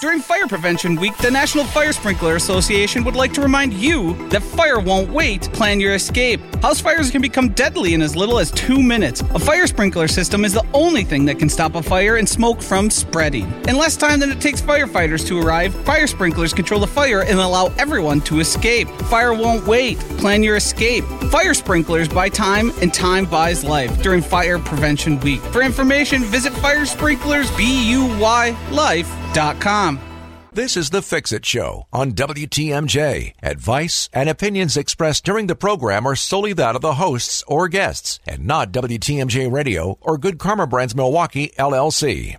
During Fire Prevention Week, the National Fire Sprinkler Association would like to remind you that fire won't wait. Plan your escape. House fires can become deadly in as little as two minutes. A fire sprinkler system is the only thing that can stop a fire and smoke from spreading. In less time than it takes firefighters to arrive, fire sprinklers control the fire and allow everyone to escape. Fire won't wait. Plan your escape. Fire sprinklers buy time, and time buys life during Fire Prevention Week. For information, visit firesprinklersbuylife.com. This is the Fix It Show on WTMJ. Advice and opinions expressed during the program are solely that of the hosts or guests and not WTMJ Radio or Good Karma Brands Milwaukee, LLC.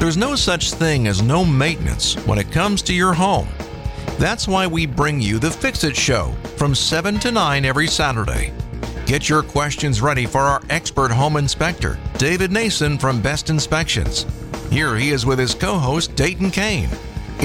There's no such thing as no maintenance when it comes to your home. That's why we bring you the Fix It Show from 7 to 9 every Saturday. Get your questions ready for our expert home inspector, David Nason from Best Inspections. Here he is with his co host, Dayton Kane.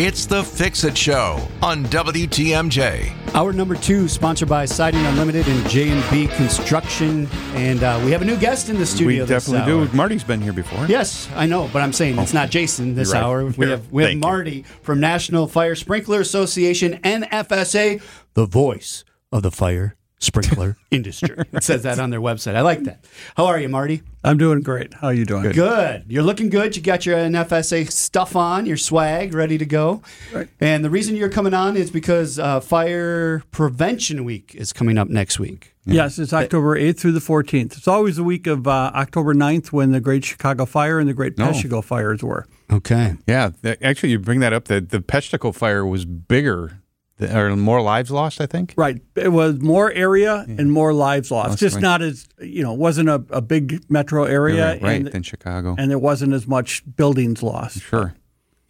It's the Fix It Show on WTMJ. Hour number two, sponsored by Siding Unlimited and J and B Construction, and uh, we have a new guest in the studio. We definitely this hour. do. Marty's been here before. Yes, I know, but I'm saying it's not Jason this right. hour. We have we have Thank you. Marty from National Fire Sprinkler Association NFSA, the voice of the fire sprinkler industry. It says that on their website. I like that. How are you, Marty? I'm doing great. How are you doing? Good. You're looking good. You got your NFSA stuff on, your swag ready to go. Right. And the reason you're coming on is because uh, Fire Prevention Week is coming up next week. Yes, it's October 8th through the 14th. It's always the week of uh, October 9th when the Great Chicago Fire and the Great No. Peshtigo fires were. Okay. Yeah. Actually, you bring that up. The, the Peshtigo fire was bigger, th- or more lives lost, I think. Right. It was more area and more lives lost. That's Just right. not as, you know, it wasn't a, a big metro area. right, right, And, than Chicago. and there wasn't as much buildings lost. sure.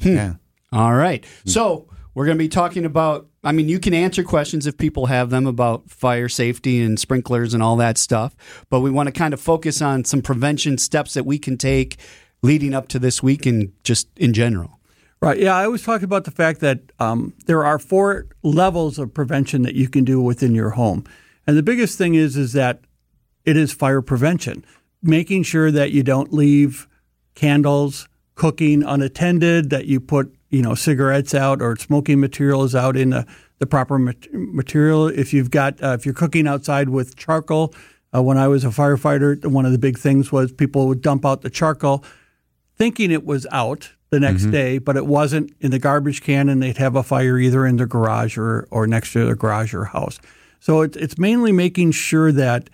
Hmm. Yeah. All right. So we're going to be talking about. I mean, you can answer questions if people have them about fire safety and sprinklers and all that stuff. But we want to kind of focus on some prevention steps that we can take leading up to this week and just in general. Right. Yeah. I always talk about the fact that um, there are four levels of prevention that you can do within your home, and the biggest thing is is that it is fire prevention, making sure that you don't leave candles cooking unattended, that you put you know cigarettes out or smoking materials out in the, the proper mat- material. If you've got uh, if you're cooking outside with charcoal. Uh, when I was a firefighter, one of the big things was people would dump out the charcoal thinking it was out the next day, but it wasn't in the garbage can, and they'd have a fire either in their garage or, or next to their garage or house. So it's it's mainly making sure that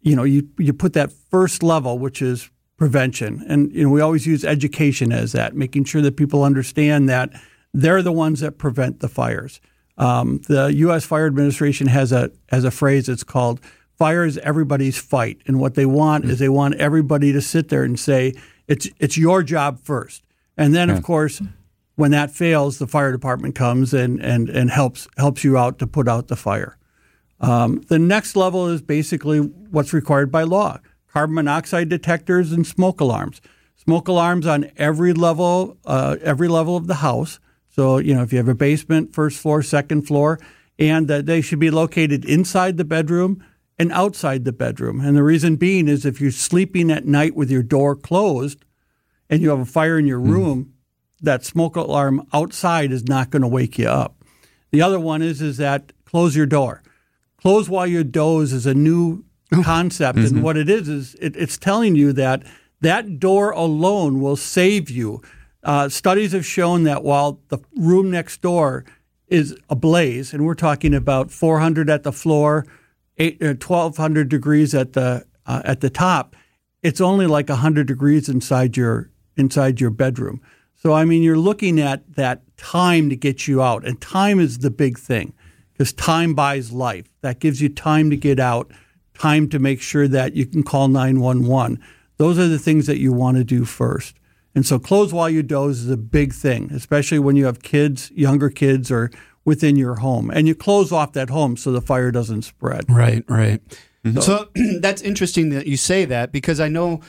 you know you you put that first level, which is prevention, and you know we always use education as that, making sure that people understand that they're the ones that prevent the fires. Um, the U.S. Fire Administration has a has a phrase. It's called "Fire is everybody's fight," and what they want is they want everybody to sit there and say it's it's your job first, and then of course when that fails, the fire department comes and and and helps helps you out to put out the fire. Um, the next level is basically what's required by law: carbon monoxide detectors and smoke alarms. Smoke alarms on every level, uh, every level of the house. So you know if you have a basement, first floor, second floor, and that they should be located inside the bedroom and outside the bedroom. And the reason being is if you're sleeping at night with your door closed and you have a fire in your room, that smoke alarm outside is not going to wake you up. The other one is is that close your door. Close while you doze is a new concept, and what it is is it, it's telling you that that door alone will save you. Uh, studies have shown that while the room next door is ablaze, and we're talking about 400 at the floor, eight, uh, 1200 degrees at the uh, at the top, it's only like 100 degrees inside your inside your bedroom. So I mean, you're looking at that time to get you out, and time is the big thing because time buys life. That gives you time to get out, time to make sure that you can call 911. Those are the things that you want to do first. And so, close while you doze is a big thing, especially when you have kids, younger kids, or within your home. And you close off that home so the fire doesn't spread. Right, right. Mm-hmm. So that's interesting that you say that because I know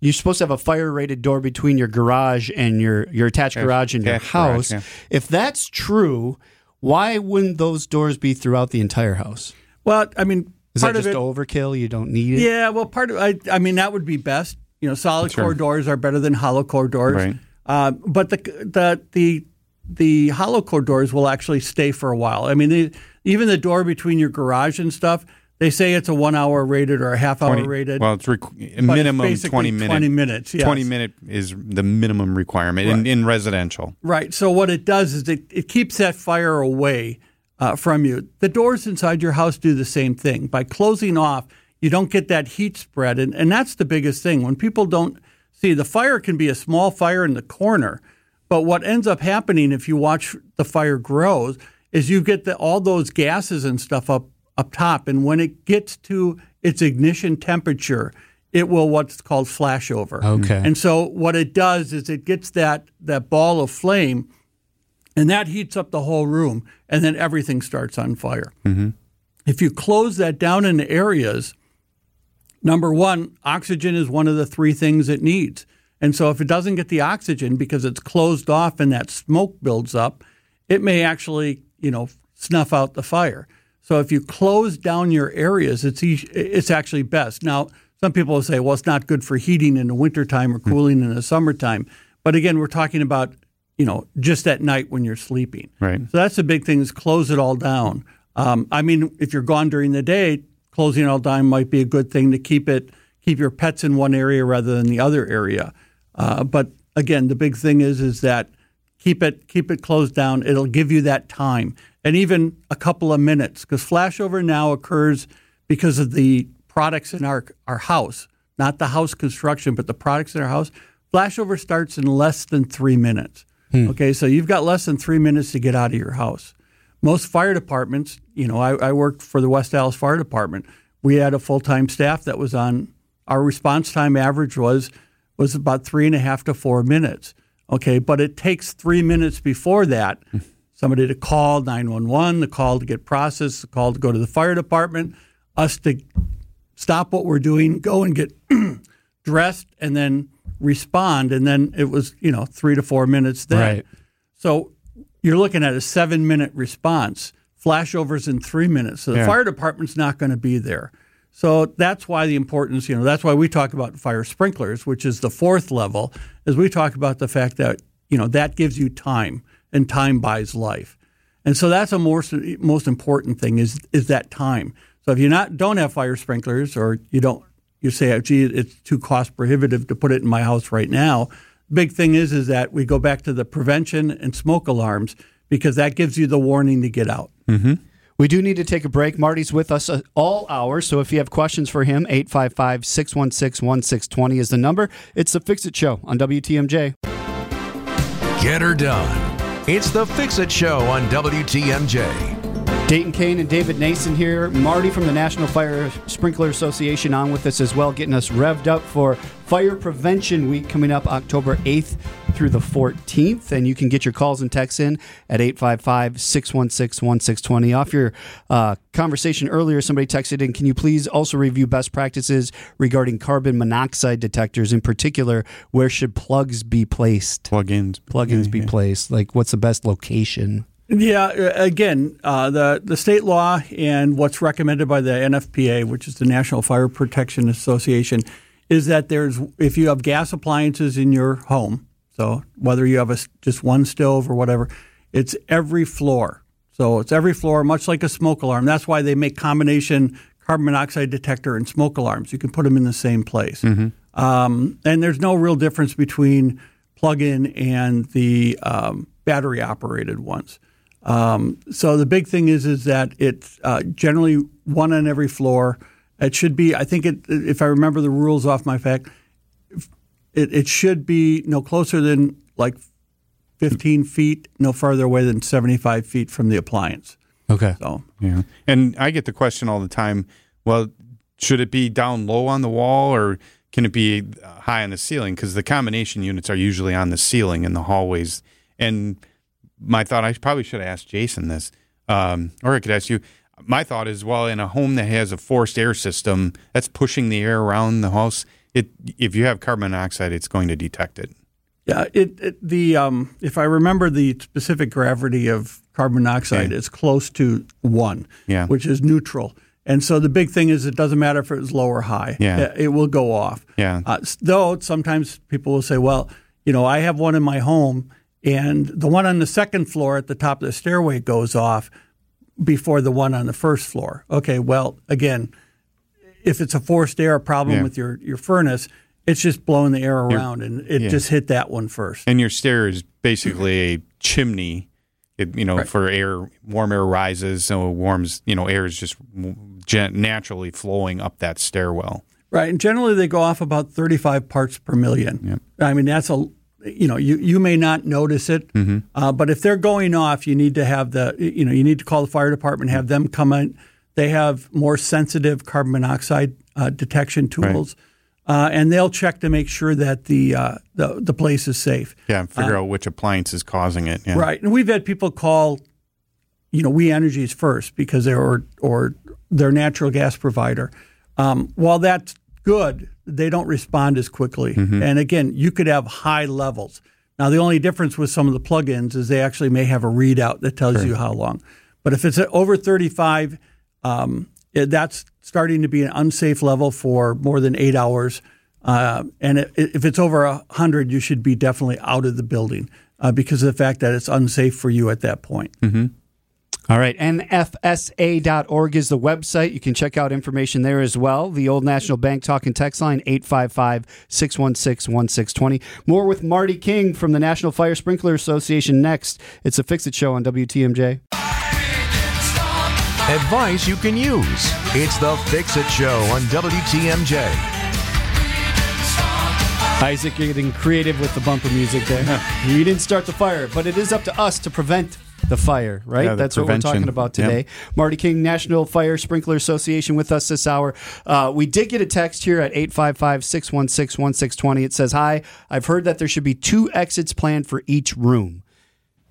you're supposed to have a fire rated door between your garage and your, your attached garage and your attached garage, house. yeah. If that's true, why wouldn't those doors be throughout the entire house? Well, I mean, Is part that of just it- overkill? You don't need it. Yeah, well, part of I, I mean that would be best. You know, solid Sure. core doors are better than hollow core doors. Right. Uh, but the the the the hollow core doors will actually stay for a while. I mean, they, even the door between your garage and stuff, they say it's a one hour rated or a half hour 20 rated. Well, it's requ- a it's minimum 20 minutes. 20 minutes. Yes. 20 minute is the minimum requirement in, in residential. Right. So what it does is it, it keeps that fire away uh, from you. The doors inside your house do the same thing. By closing off, you don't get that heat spread, and, and that's the biggest thing. When people don't see the fire can be a small fire in the corner, but what ends up happening if you watch the fire grows is you get the, all those gases and stuff up up top, and when it gets to its ignition temperature, it will what's called flashover. Okay. And so what it does is it gets that that ball of flame, and that heats up the whole room, and then everything starts on fire. Mm-hmm. If you close that down in areas, number one, oxygen is one of the three things it needs. And so if it doesn't get the oxygen because it's closed off and that smoke builds up, it may actually, you know, snuff out the fire. So if you close down your areas, it's it's actually best. Now, some people will say, well, it's not good for heating in the wintertime or cooling in the summertime. But again, we're talking about, you know, just at night when you're sleeping. Right. So that's the big thing is close it all down. Um, I mean, if you're gone during the day, closing it all down might be a good thing to keep it keep your pets in one area rather than the other area. Uh, but again, the big thing is is that keep it keep it closed down. It'll give you that time and even a couple of minutes because flashover now occurs because of the products in our our house, not the house construction, but the products in our house. Flashover starts in less than three minutes. Hmm. Okay, so you've got less than three minutes to get out of your house. Most fire departments, you know, I, I worked for the West Allis Fire Department. We had a full time staff that was on. Our response time average was was about three and a half to four minutes. Okay, but it takes three minutes before that hmm. Somebody to call 911, the call to get processed, the call to go to the fire department, us to stop what we're doing, go and get dressed, and then respond. And then it was, you know, three to four minutes then. Right. So you're looking at a seven minute response, flashovers in three minutes. So the Yeah. fire department's not going to be there. So that's why the importance, you know, that's why we talk about fire sprinklers, which is the fourth level, is we talk about the fact that, you know, that gives you time and time buys life. And so that's a most most important thing is is that time. So if you not don't have fire sprinklers or you don't you say, oh, gee, it's too cost prohibitive to put it in my house right now. Big thing is is that we go back to the prevention and smoke alarms because that gives you the warning to get out. We do need to take a break. Marty's with us uh, all hours, so if you have questions for him, 855 616 1620 is the number. It's the Fix It Show on WTMJ. Get her done. It's the Fix It Show on WTMJ. Dayton Kane and David Nason here. Marty from the National Fire Sprinkler Association on with us as well, getting us revved up for Fire Prevention Week coming up October 8th through the 14th. And you can get your calls and texts in at 855 616 1620. Off your uh, conversation earlier, somebody texted in Can you please also review best practices regarding carbon monoxide detectors? In particular, where should plugs be placed? Plugins. Plugins be placed? Like, what's the best location? Yeah, uh, again, uh, the the state law and what's recommended by the NFPA, which is the National Fire Protection Association, is that there's if you have gas appliances in your home, so whether you have a, just one stove or whatever, it's every floor. So it's every floor, much like a smoke alarm. That's why they make combination carbon monoxide detector and smoke alarms. You can put them in the same place, um, and there's no real difference between plug-in and the um, battery operated ones. Um, so the big thing is is that it's uh, generally one on every floor. It should be. I think it. If I remember the rules off my fact, it, it should be no closer than like 15 feet, no farther away than 75 feet from the appliance. Okay. So Yeah. And I get the question all the time well, should it be down low on the wall or can it be uh, high on the ceiling? Because the combination units are usually on the ceiling in the hallways. And my thought, I probably should have asked Jason this, um, or I could ask you. My thought is, well, in a home that has a forced air system that's pushing the air around the house, it if you have carbon monoxide, it's going to detect it. Yeah, it, it the um, if I remember the specific gravity of carbon monoxide, Yeah. it's close to one, Yeah. which is neutral. And so the big thing is it doesn't matter if it's low or high. Yeah. It, it will go off. Yeah. Uh, though sometimes people will say, well, you know, I have one in my home and the one on the second floor at the top of the stairway goes off before the one on the first floor. Okay, well, again, if it's a forced air problem Yeah. with your, your furnace, it's just blowing the air around and it yeah. just hit that one first. And your stair is basically a chimney. It, you know, for air, warm air rises, so it warms. You know, air is just naturally flowing up that stairwell. Right, and generally they go off about 35 parts per million. I mean, that's a you know you you may not notice it, uh, but if they're going off, you need to have the you know you need to call the fire department, have them come in. They have more sensitive carbon monoxide uh, detection tools, uh, and they'll check to make sure that the uh, the the place is safe. Yeah, and figure out which appliance is causing it. Yeah. Right, and we've had people call, you know, We Energies first because they're or, or their natural gas provider. Um, while that's good, they don't respond as quickly. And again, you could have high levels. Now, the only difference with some of the plugins is they actually may have a readout that tells you how long. But if it's over 35, um, it, that's starting to be an unsafe level for more than eight hours. Uh, and it, if it's over 100, you should be definitely out of the building uh, because of the fact that it's unsafe for you at that point. All right, nfsa.org is the website. You can check out information there as well. The Old National Bank talking text line 855-616-1620. More with Marty King from the National Fire Sprinkler Association next. It's a Fix It show on WTMJ. Advice you can use. It's the Fix It Show on WTMJ. Isaac, you're getting creative with the bumper music there. you didn't start the fire, but it is up to us to prevent the fire, right? Yeah, the That's what we're talking about Yep. today. Marty King, National Fire Sprinkler Association, with us this hour. Uh, we did get a text here at 855 616 1620. It says, Hi, I've heard that there should be two exits planned for each room.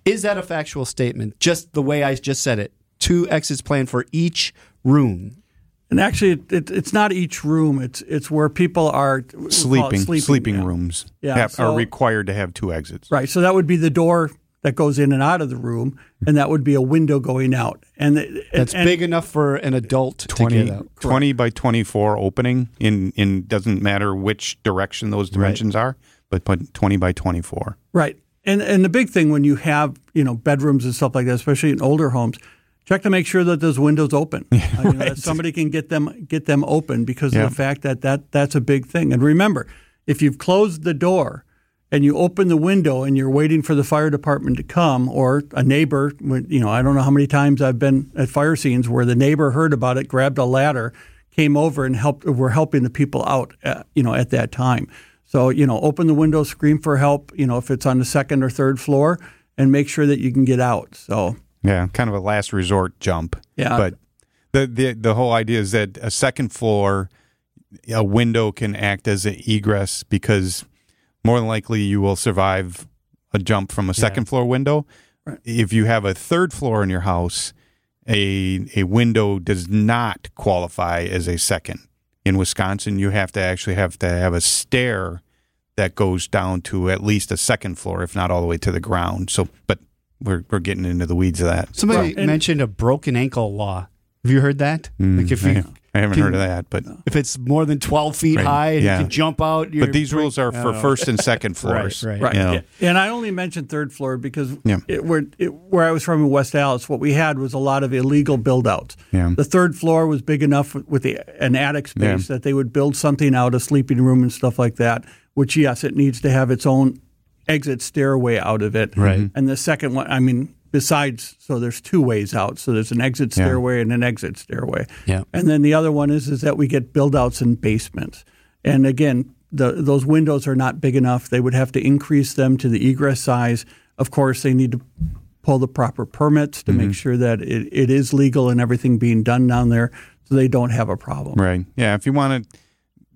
Is that a factual statement? Just the way I just said it. Two exits planned for each room. And actually, it, it, it's not each room. It's it's where people are we call it Sleeping, sleeping, yeah. rooms Yeah, have- so- are required to have two exits. Right. So that would be the door that goes in and out of the room, and that would be a window going out. And it- That's and- big enough for an adult to 20, get out. 20 by 24 opening in, in doesn't matter which direction those dimensions are, but put 20 by 24. Right. And and the big thing when you have you know bedrooms and stuff like that, especially in older homes, check to make sure that those windows open. Uh, you know, that somebody can get them get them open because Yeah. of the fact that, that that's a big thing. And remember, if you've closed the door and you open the window and you're waiting for the fire department to come or a neighbor, you know, I don't know how many times I've been at fire scenes where the neighbor heard about it, grabbed a ladder, came over and helped. Were helping the people out, at, you know, at that time. So, you know, open the window, scream for help, you know, if it's on the second or third floor, and make sure that you can get out. So, Yeah, kind of a last resort jump. Yeah. But the, the, the whole idea is that a second floor, a window can act as an egress because more than likely you will survive a jump from a second floor window. If you have a third floor in your house, a a window does not qualify as a second. In Wisconsin, you have to actually have to have a stair that goes down to at least a second floor, if not all the way to the ground. So, but we're we're getting into the weeds of that. Somebody Right, mentioned a broken ankle law. Have you heard that? like mm, if I, you I haven't can- heard of that, but if it's more than twelve feet Right, high, and yeah. you can jump out. you're but these break- rules are for know. first and second floors. right. Right. You know. Yeah. And I only mentioned third floor because Yeah. it, where, it, where I was from in West Allis, what we had was a lot of illegal build outs. Yeah. The third floor was big enough with, with the, an attic space Yeah. that they would build something out, a sleeping room and stuff like that, which, yes, it needs to have its own exit stairway out of it. Right. And the second one, I mean, besides, so there's two ways out. So there's an exit stairway and an exit stairway. Yeah. And then the other one is is that we get build outs in basements. And again, the, those windows are not big enough. They would have to increase them to the egress size. Of course, they need to pull the proper permits to make mm-hmm. sure that it, it is legal and everything being done down there so they don't have a problem. Right. Yeah. If you want to,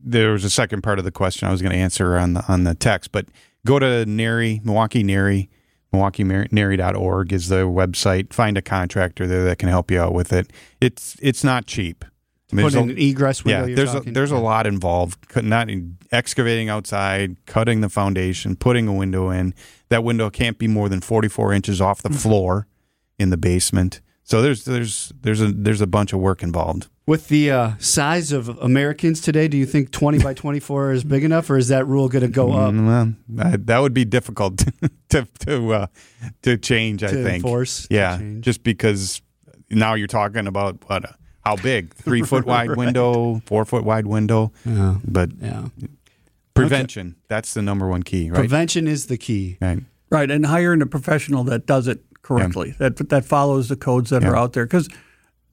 there was a second part of the question I was going to answer on the on the text, but go to NARI, Milwaukee NARI, MilwaukeeNARI.org is the website. Find a contractor there that can help you out with it. It's it's not cheap. I mean, Put there's in a- an egress window. yeah, there's a, talking. there's a lot involved. Not excavating outside, cutting the foundation, putting a window in. That window can't be more than 44 inches off Mm-hmm. the floor in the basement. So there's there's there's a there's a bunch of work involved. With the uh, size of Americans today, do you think 20 by 24 is big enough, or is that rule going to go up? Mm, well, that, that would be difficult to to uh, to change. I think. enforce, to Yeah, change. just because now you're talking about what? uh, How big? Three foot wide window, four foot wide window. Yeah. But Yeah. prevention, that's the number one key, right? Prevention is the key. right. Right, and hiring a professional that does it correctly, that that follows the codes that are out there. Because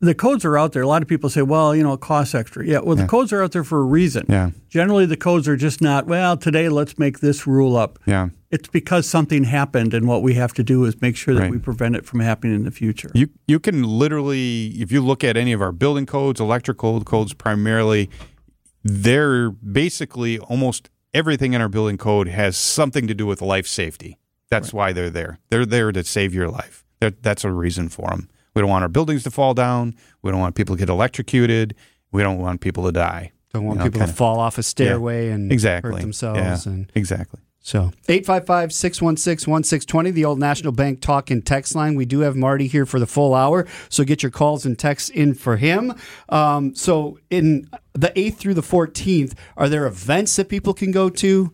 the codes are out there. A lot of people say, "Well, you know, it costs extra." Yeah, well, the codes are out there for a reason. Yeah. Generally, the codes are just not. Well, today let's make this rule up. Yeah. It's because something happened, and what we have to do is make sure that Right. we prevent it from happening in the future. You you can literally, if you look at any of our building codes, electrical codes primarily, they're basically almost everything in our building code has something to do with life safety. That's why they're there. They're there to save your life. That's a reason for them. We don't want our buildings to fall down. We don't want people to get electrocuted. We don't want people to die. Don't want You know, people kinda- to fall off a stairway and Exactly. hurt themselves. Yeah, And exactly. so 855 616 1620, the old National Bank talk and text line. We do have Marty here for the full hour. So get your calls and texts in for him. Um, so in the 8th through the 14th, are there events that people can go to?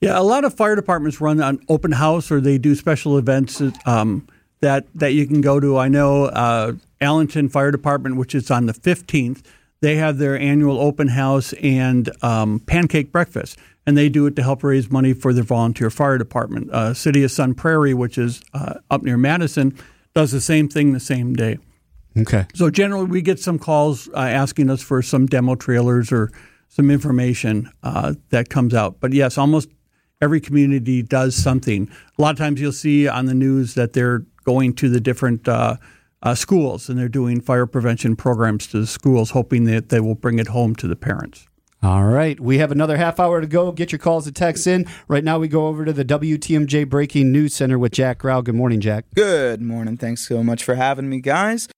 Yeah, a lot of fire departments run an open house or they do special events um, that that you can go to. I know uh, Allenton Fire Department, which is on the fifteenth, they have their annual open house and um, pancake breakfast, and they do it to help raise money for their volunteer fire department. Uh, City of Sun Prairie, which is uh, up near Madison, does the same thing the same day. Okay. So generally, we get some calls uh, asking us for some demo trailers or some information uh, that comes out. But yes, almost every community does something. A lot of times, you'll see on the news that they're going to the different uh, uh, schools and they're doing fire prevention programs to the schools, hoping that they will bring it home to the parents. All right. We have another half hour to go. Get your calls and texts in. Right now, we go over to the WTMJ Breaking News Center with Jack Grau. Good morning, Jack. Good morning. Thanks so much for having me, guys.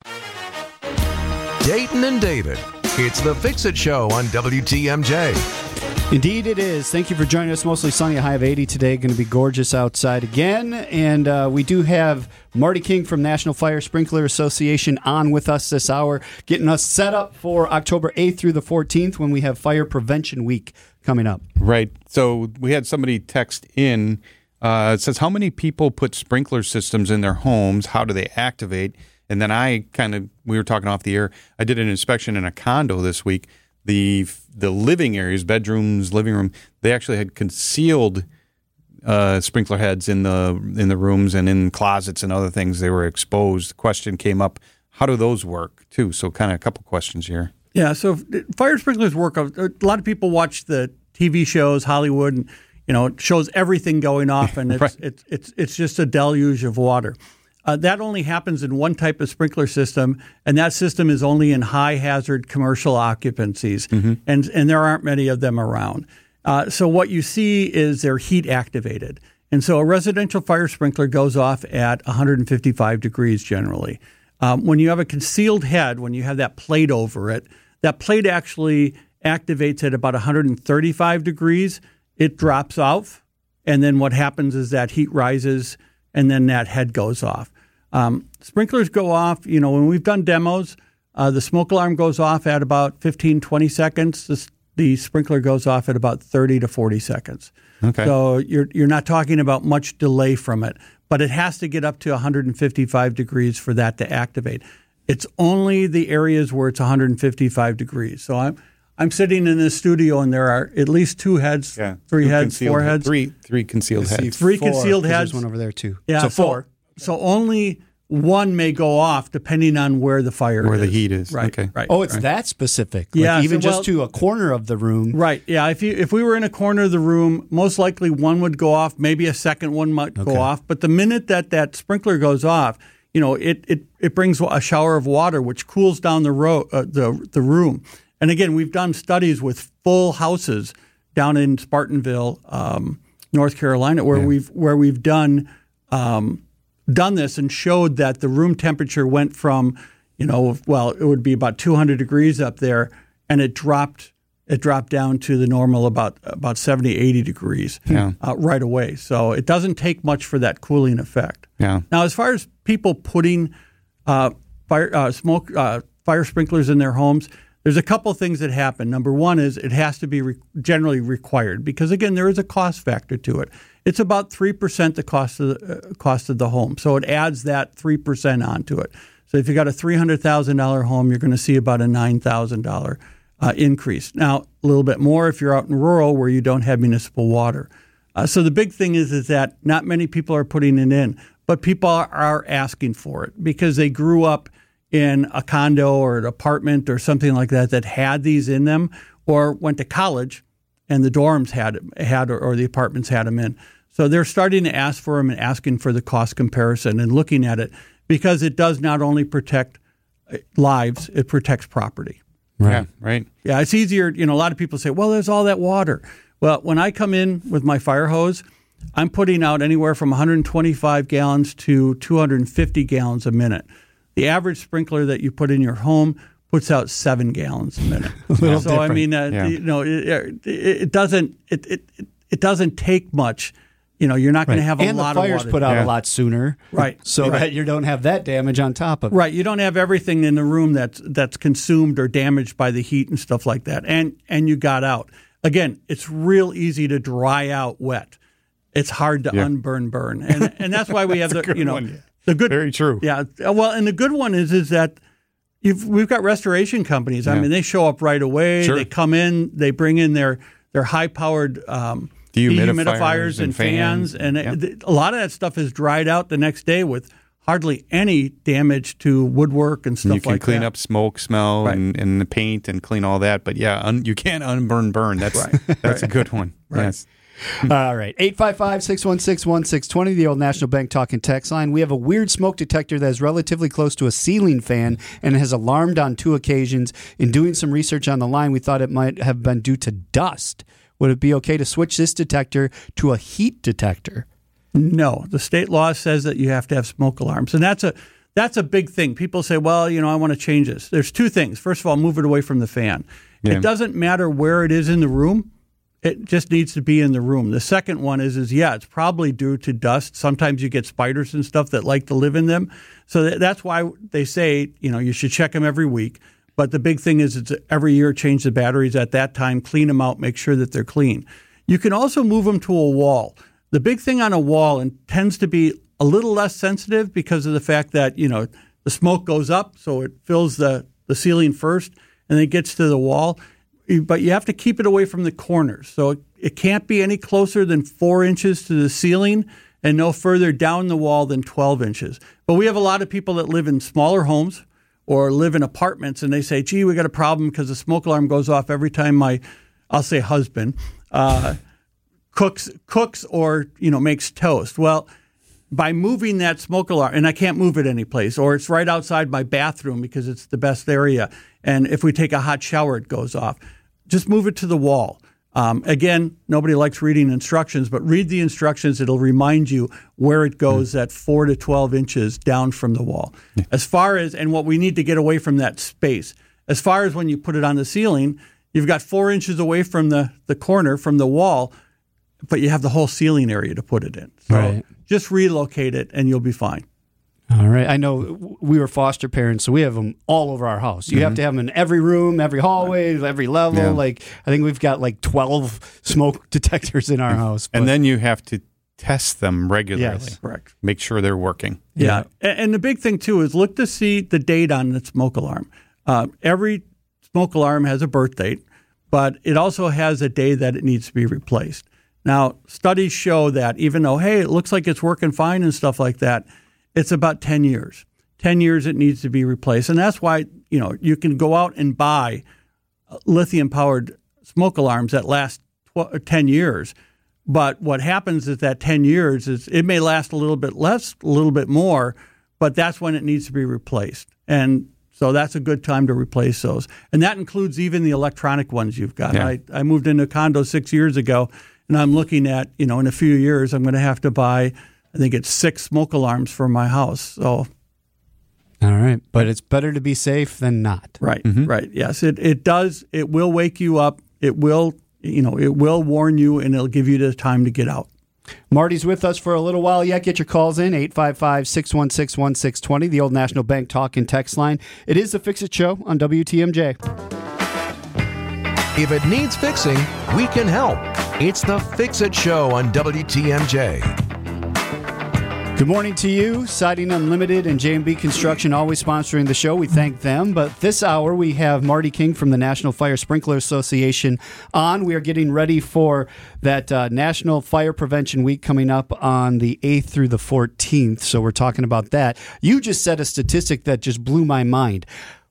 Dayton and David. It's the Fix It Show on WTMJ. Indeed, it is. Thank you for joining us. Mostly sunny, high of 80 today. Going to be gorgeous outside again. And uh, we do have Marty King from National Fire Sprinkler Association on with us this hour, getting us set up for October 8th through the 14th when we have Fire Prevention Week coming up. Right. So we had somebody text in. Uh, it says, How many people put sprinkler systems in their homes? How do they activate? And then I kind of, we were talking off the air. I did an inspection in a condo this week. The the living areas, bedrooms, living room, they actually had concealed uh, sprinkler heads in the in the rooms and in closets and other things. They were exposed. The question came up: How do those work too? So, kind of a couple questions here. Yeah, so fire sprinklers work. A lot of people watch the TV shows, Hollywood, and you know it shows everything going off, and it's Right. it's, it's it's just a deluge of water. Uh, that only happens in one type of sprinkler system, and that system is only in high hazard commercial occupancies, and and there aren't many of them around. Uh, so what you see is they're heat activated, and so a residential fire sprinkler goes off at 155 degrees generally. Um, when you have a concealed head, when you have that plate over it, that plate actually activates at about 135 degrees. It drops off, and then what happens is that heat rises, and then that head goes off. Um, sprinklers go off, you know, when we've done demos, uh, the smoke alarm goes off at about 15, 20 seconds. The, the sprinkler goes off at about 30 to 40 seconds. Okay. So you're, you're not talking about much delay from it, but it has to get up to 155 degrees for that to activate. It's only the areas where it's 155 degrees. So I'm, I'm sitting in this studio and there are at least two heads, three Two heads, concealed four heads. Three three concealed heads. Three four, concealed 'cause heads. There's one over there, too. Yeah, so four. So, only one may go off depending on where the fire Where the heat is. Right. Okay. Right. Oh, it's that specific. Like Yeah, even so, just well- to a corner of the room. Right. Yeah. If you if we were in a corner of the room, most likely one would go off. Maybe a second one might Okay. go off. But the minute that that sprinkler goes off, you know, it it, it brings a shower of water, which cools down the ro- uh, the the room. And again, we've done studies with full houses down in Spartanville, um, North Carolina, where we've where we've done um, done this and showed that the room temperature went from, you know, well, it would be about 200 degrees up there, and it dropped it dropped down to the normal about about 70, 80 degrees Yeah. uh, right away. So it doesn't take much for that cooling effect. Yeah. Now, as far as people putting uh, fire uh, smoke uh, fire sprinklers in their homes, there's a couple things that happen. Number one is it has to be re- generally required because again there is a cost factor to it. It's about three percent the cost of the uh, cost of the home, so it adds that three percent onto it. So if you got a three hundred thousand dollar home, you're going to see about a nine thousand dollar uh, increase. Now a little bit more if you're out in rural where you don't have municipal water. Uh, so the big thing is is that not many people are putting it in, but people are, are asking for it because they grew up in a condo or an apartment or something like that that had these in them, or went to college and the dorms had had or, or the apartments had them in. So they're starting to ask for them and asking for the cost comparison and looking at it because it does not only protect uh, lives, it protects property. Right. Yeah, right. Yeah, it's easier. You know, a lot of people say, well, there's all that water. Well, when I come in with my fire hose, I'm putting out anywhere from 125 gallons to 250 gallons a minute. The average sprinkler that you put in your home puts out seven gallons a minute. so different. I mean, uh, Yeah. you know, it, it, it doesn't it, it it doesn't take much. You know, you're not going to have a and lot the fires of water. put out Yeah. a lot sooner, Right. So Right. that you don't have that damage on top of it. Right, you don't have everything in the room that's that's consumed or damaged by the heat and stuff like that, and and you got out. Again, it's real easy to dry out wet. It's hard to Yeah. unburn burn, and and that's why we have the you know one. the good Very true. yeah. Well, and the good one is is that you've, we've got restoration companies. I Yeah. mean, they show up right away. Sure. They come in, they bring in their their high powered um, Dehumidifiers and, and fans, and yeah. a lot of that stuff is dried out the next day with hardly any damage to woodwork and stuff And you can like clean that. up smoke, smell, Right. and, and the paint and clean all that. But yeah, un, you can't unburn burn. That's that's a good one. Yes. All right. 855 616 1620, the old National Bank talking text line. We have a weird smoke detector that is relatively close to a ceiling fan and has alarmed on two occasions. In doing some research on the line, we thought it might have been due to dust. Would it be okay to switch this detector to a heat detector? No, the state law says that you have to have smoke alarms, and that's a that's a big thing. People say, "Well, you know, I want to change this." There's two things. First of all, move it away from the fan. Yeah. It doesn't matter where it is in the room; it just needs to be in the room. The second one is, is yeah, it's probably due to dust. Sometimes you get spiders and stuff that like to live in them, so that's why they say you know you should check them every week. But the big thing is, it's every year change the batteries at that time, clean them out, make sure that they're clean. You can also move them to a wall. The big thing on a wall and tends to be a little less sensitive because of the fact that you know the smoke goes up, so it fills the the ceiling first, and then it gets to the wall. But you have to keep it away from the corners, so it, it can't be any closer than four inches to the ceiling, and no further down the wall than 12 inches. But we have a lot of people that live in smaller homes or live in apartments, and they say, "Gee, we got a problem because the smoke alarm goes off every time my, I'll say husband, uh, cooks cooks or you know makes toast." Well, by moving that smoke alarm, and I can't move it anyplace, or it's right outside my bathroom because it's the best area, and if we take a hot shower, it goes off. Just move it to the wall. Um, again, nobody likes reading instructions, but read the instructions. It'll remind you where it goes at four to 12 inches down from the wall. As far as, and what we need to get away from that space, as far as when you put it on the ceiling, you've got four inches away from the, the corner, from the wall, but you have the whole ceiling area to put it in. So Right. just relocate it and you'll be fine. All right. I know we were foster parents, so we have them all over our house. You have to have them in every room, every hallway, every level. Yeah. Like, I think we've got like 12 smoke detectors in our house. And then you have to test them regularly. Yes. Correct. Make sure they're working. Yeah. A- And the big thing, too, is look to see the date on the smoke alarm. Uh, every smoke alarm has a birth date, but it also has a day that it needs to be replaced. Now, studies show that even though, hey, it looks like it's working fine and stuff like that, it's about 10 years. 10 years it needs to be replaced. And that's why, you know, you can go out and buy lithium powered smoke alarms that last tw- uh, 10 years. But what happens is that 10 years is it may last a little bit less, a little bit more, but that's when it needs to be replaced. And so that's a good time to replace those. And that includes even the electronic ones you've got. Yeah. I, I moved into a condo six years ago, and I'm looking at, you know, in a few years, I'm going to have to buy, I think it's six smoke alarms for my house. So all right. But it's better to be safe than not. Right, mm-hmm. right. Yes, it, it does. It will wake you up. It will, you know, it will warn you and it'll give you the time to get out. Marty's with us for a little while yet. Get your calls in 855 616 1620, the old National Bank talk and text line. It is the Fix It Show on WTMJ. If it needs fixing, we can help. It's the Fix It Show on WTMJ. Good morning to you. Siding Unlimited and J&B Construction always sponsoring the show. We thank them. But this hour we have Marty King from the National Fire Sprinkler Association on. We are getting ready for that uh, National Fire Prevention Week coming up on the 8th through the 14th. So we're talking about that. You just said a statistic that just blew my mind.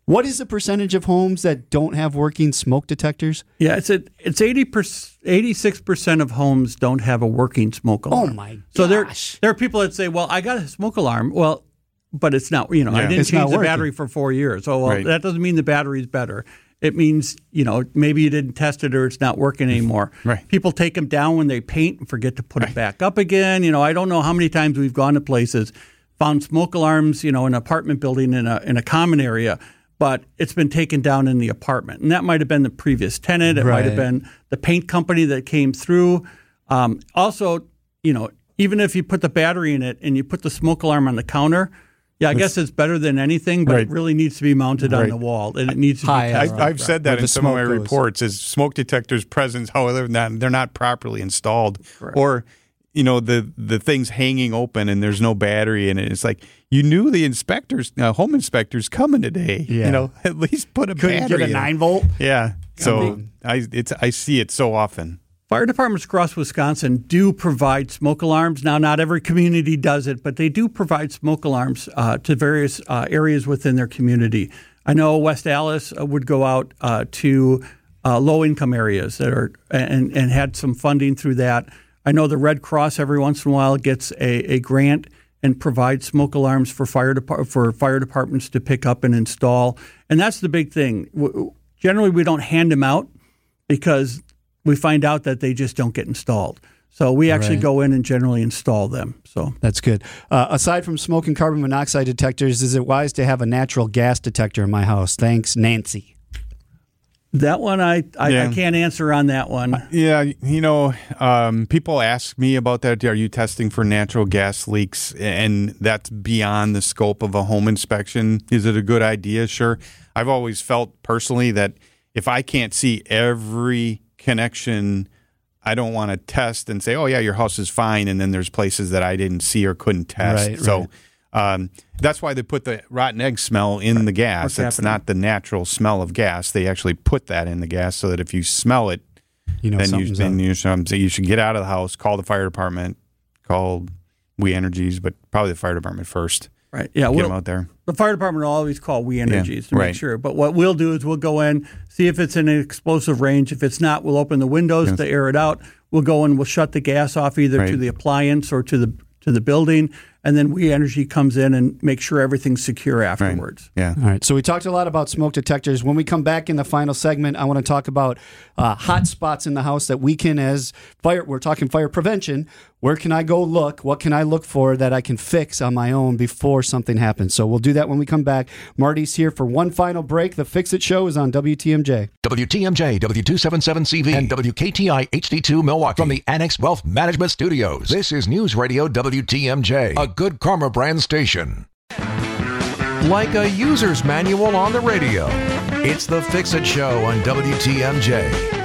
What is the percentage of homes that don't have working smoke detectors? Yeah, it's a, it's 80 86 percent of homes don't have a working smoke oh alarm. Oh my gosh. So there there are people that say, "Well, I got a smoke alarm." Well, but it's not. You know, I didn't It's change the battery for four years. Oh, well, Right. that doesn't mean the battery's better. It means you know maybe you didn't test it or it's not working anymore. Right. People take them down when they paint and forget to put it back up again. You know, I don't know how many times we've gone to places, found smoke alarms, you know, in an apartment building in a in a common area. But it's been taken down in the apartment, and that might have been the previous tenant. It might have been the paint company that came through. Um, also, you know, even if you put the battery in it and you put the smoke alarm on the counter, yeah, I guess it's better than anything, but Right. it really needs to be mounted on the wall and it needs to High be up. tested. I, I've said that the in some of my goes. reports is smoke detectors present, however, not, they're not properly installed, or you know the the thing's hanging open and there's no battery in it. It's like you knew the inspectors, uh, home inspectors coming today. Yeah. You know, at least put a Couldn't battery. get a in. nine volt? Yeah. So I it's I see it so often. Fire departments across Wisconsin do provide smoke alarms. Now, not every community does it, but they do provide smoke alarms uh, to various uh, areas within their community. I know West Allis uh, would go out uh, to uh, low income areas that are and, and had some funding through that. I know the Red Cross every once in a while gets a, a grant and provides smoke alarms for fire depart- for fire departments to pick up and install. And that's the big thing. W- Generally, we don't hand them out because we find out that they just don't get installed. So we actually Right. go in and generally install them. So That's good. Uh, aside from smoke and carbon monoxide detectors, is it wise to have a natural gas detector in my house? Thanks, Nancy. That one I, I, I can't answer on that one. Yeah, you know, um, people ask me about that. Are you testing for natural gas leaks? And that's beyond the scope of a home inspection. Is it a good idea? Sure. I've always felt personally that if I can't see every connection, I don't want to test and say, "Oh yeah, your house is fine," and then there's places that I didn't see or couldn't test. Right, so. right. Um, that's why they put the rotten egg smell in the gas. What's It's happening? not the natural smell of gas. They actually put that in the gas so that if you smell it, You know then you, then you, should, so you should get out of the house, call the fire department, call We Energies, but probably the fire department first. Right. Yeah. Get we'll- them out there. the fire department will always call We Energies to make right. sure. But what we'll do is we'll go in, see if it's in an explosive range. If it's not, we'll open the windows to air it out. We'll go in, we'll shut the gas off either to the appliance or to the to the building, and then We Energy comes in and make sure everything's secure afterwards. Yeah. All right. So we talked a lot about smoke detectors. When we come back in the final segment, I want to talk about uh, hot spots in the house that we can, as fire, we're talking fire prevention. Where can I go look? What can I look for that I can fix on my own before something happens? So we'll do that when we come back. Marty's here for one final break. The Fix It Show is on WTMJ. WTMJ, W277CV, and WKTI HD2 Milwaukee from the Annex Wealth Management Studios. This is News Radio WTMJ, a good karma brand station. Like a user's manual on the radio, it's the Fix It Show on WTMJ.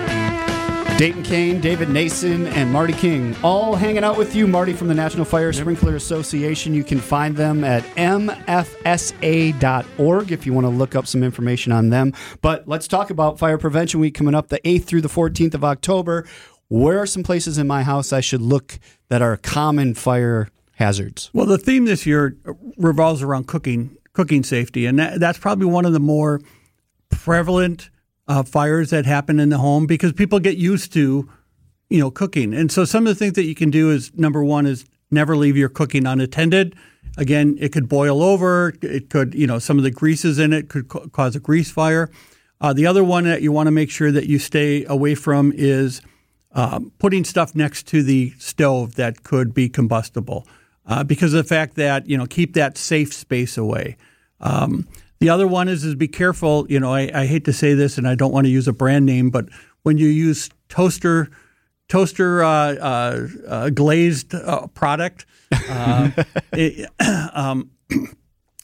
Dayton Kane, David Nason, and Marty King all hanging out with you. Marty from the National Fire Sprinkler Association. You can find them at nfsa.org if you want to look up some information on them. But let's talk about Fire Prevention Week coming up the 8th through the 14th of October. Where are some places in my house I should look that are common fire hazards? Well, the theme this year revolves around cooking, cooking safety, and that, that's probably one of the more prevalent uh, fires that happen in the home because people get used to, you know, cooking. And so some of the things that you can do is number one is never leave your cooking unattended. Again, it could boil over. It could, you know, some of the greases in it could ca- cause a grease fire. Uh, the other one that you want to make sure that you stay away from is um, putting stuff next to the stove that could be combustible uh, because of the fact that you know keep that safe space away. Um, the other one is is be careful. You know, I, I hate to say this, and I don't want to use a brand name, but when you use toaster toaster uh, uh, uh, glazed uh, product, uh, it, um,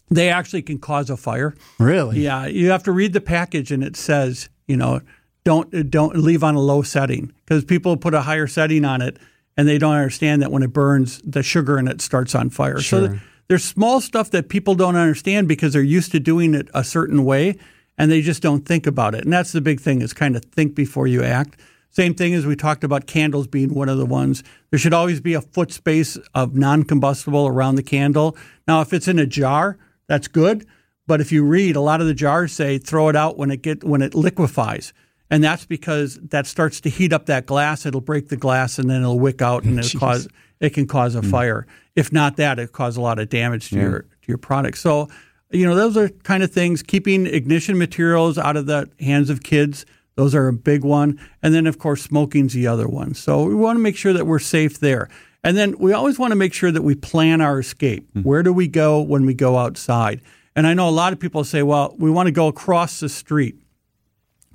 they actually can cause a fire. Really? Yeah, you have to read the package, and it says, you know, don't don't leave on a low setting because people put a higher setting on it, and they don't understand that when it burns, the sugar in it starts on fire. So th- there's small stuff that people don't understand because they're used to doing it a certain way, and they just don't think about it. And that's the big thing is kind of think before you act. Same thing as we talked about candles being one of the ones. There should always be a foot space of non-combustible around the candle. Now, if it's in a jar, that's good. But if you read, a lot of the jars say throw it out when it get when it liquefies, and that's because that starts to heat up that glass. It'll break the glass, and then it'll wick out, and it'll cause it can cause a hmm. fire. If not that, it cause a lot of damage to your to your product. So, you know, those are kind of things. Keeping ignition materials out of the hands of kids. Those are a big one. And then, of course, smoking's the other one. So we want to make sure that we're safe there. And then we always want to make sure that we plan our escape. Hmm. Where do we go when we go outside? And I know a lot of people say, well, we want to go across the street.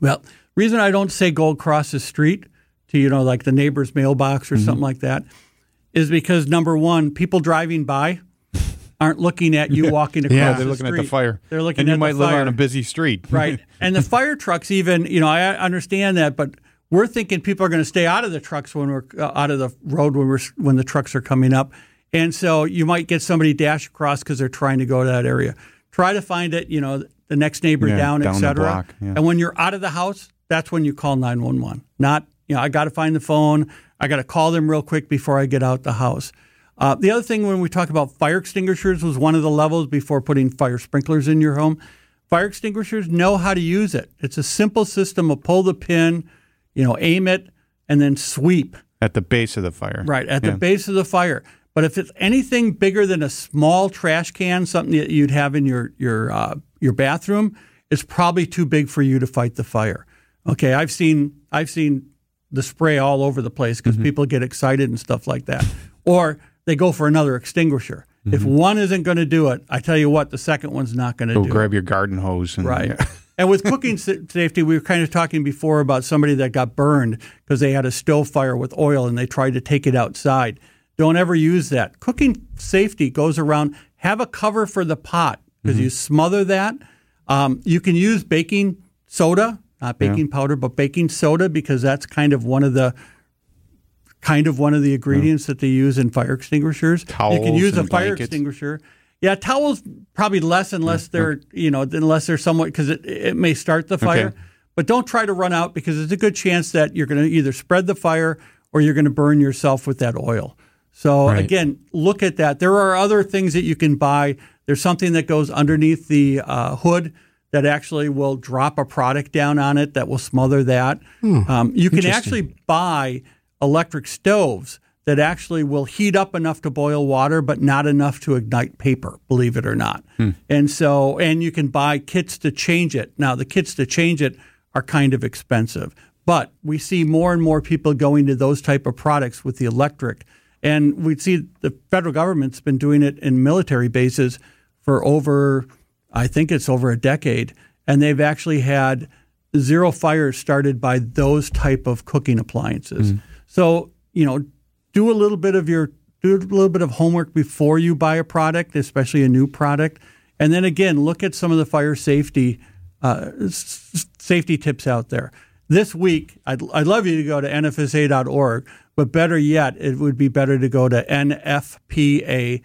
Well, reason I don't say go across the street to, you know, like the neighbor's mailbox or something like that is because number one, people driving by aren't looking at you walking across Yeah, the they're looking at the fire. They're looking and at you might the live fire on a busy street. right? And the fire trucks, even you know, I understand that, but we're thinking people are going to stay out of the trucks when we're uh, out of the road when we're when the trucks are coming up, and so you might get somebody dash across because they're trying to go to that area. Try to find it, you know, the next neighbor Yeah, down, down the etc. yeah. And when you're out of the house, that's when you call nine one one. Not you know, I got to find the phone. I got to call them real quick before I get out the house. Uh, the other thing when we talk about fire extinguishers was one of the levels before putting fire sprinklers in your home. Fire extinguishers know how to use it. It's a simple system of pull the pin, you know, aim it, and then sweep At the base of the fire. right at the base of the fire. But if it's anything bigger than a small trash can, something that you'd have in your your uh, your bathroom, it's probably too big for you to fight the fire. Okay, I've seen I've seen the spray all over the place because mm-hmm. people get excited and stuff like that, or they go for another extinguisher. If mm-hmm. one isn't going to do it, I tell you what, the second one's not going to Go do it. grab your garden hose. And, Right. yeah. and with cooking safety, we were kind of talking before about somebody that got burned because they had a stove fire with oil and they tried to take it outside. Don't ever use that. Cooking safety goes around, have a cover for the pot because mm-hmm. you smother that. Um, you can use baking soda, not baking powder, but baking soda because that's kind of one of the kind of one of the ingredients that they use in fire extinguishers. you can Towels use a fire blankets. extinguisher. Yeah, towels probably less unless they're you know unless they're somewhat because it it may start the fire. Okay. But don't try to run out because there's a good chance that you're going to either spread the fire or you're going to burn yourself with that oil. So again, look at that. There are other things that you can buy. There's something that goes underneath the uh, hood that actually will drop a product down on it that will smother that. Um, you can actually buy electric stoves that actually will heat up enough to boil water, but not enough to ignite paper, believe it or not. And so, and you can buy kits to change it. Now, the kits to change it are kind of expensive, but we see more and more people going to those type of products with the electric. And we see the federal government's been doing it in military bases for over, I think it's over a decade. And they've actually had zero fires started by those type of cooking appliances. So, you know, do a little bit of your do a little bit of homework before you buy a product, especially a new product. And then again, look at some of the fire safety uh, s- safety tips out there. This week, I'd, I'd love you to go to nfsa.org, but better yet, it would be better to go to nfpa.org.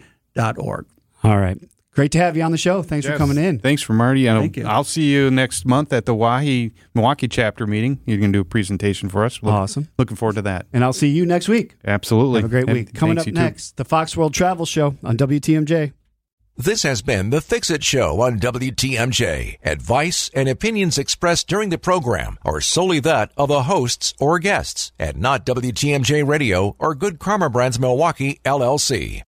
All right. Great to have you on the show. Thanks for coming in. Thanks for Marty. And Thank you. I'll see you next month at the Wahi Milwaukee chapter meeting. You're going to do a presentation for us. Look- Awesome. Looking forward to that. And I'll see you next week. Absolutely. Have a great And week. Coming up you too. next, the Fox World Travel Show on WTMJ. This has been the Fix It Show on WTMJ. Advice and opinions expressed during the program are solely that of the hosts or guests and not WTMJ Radio or Good Karma Brands Milwaukee, LLC.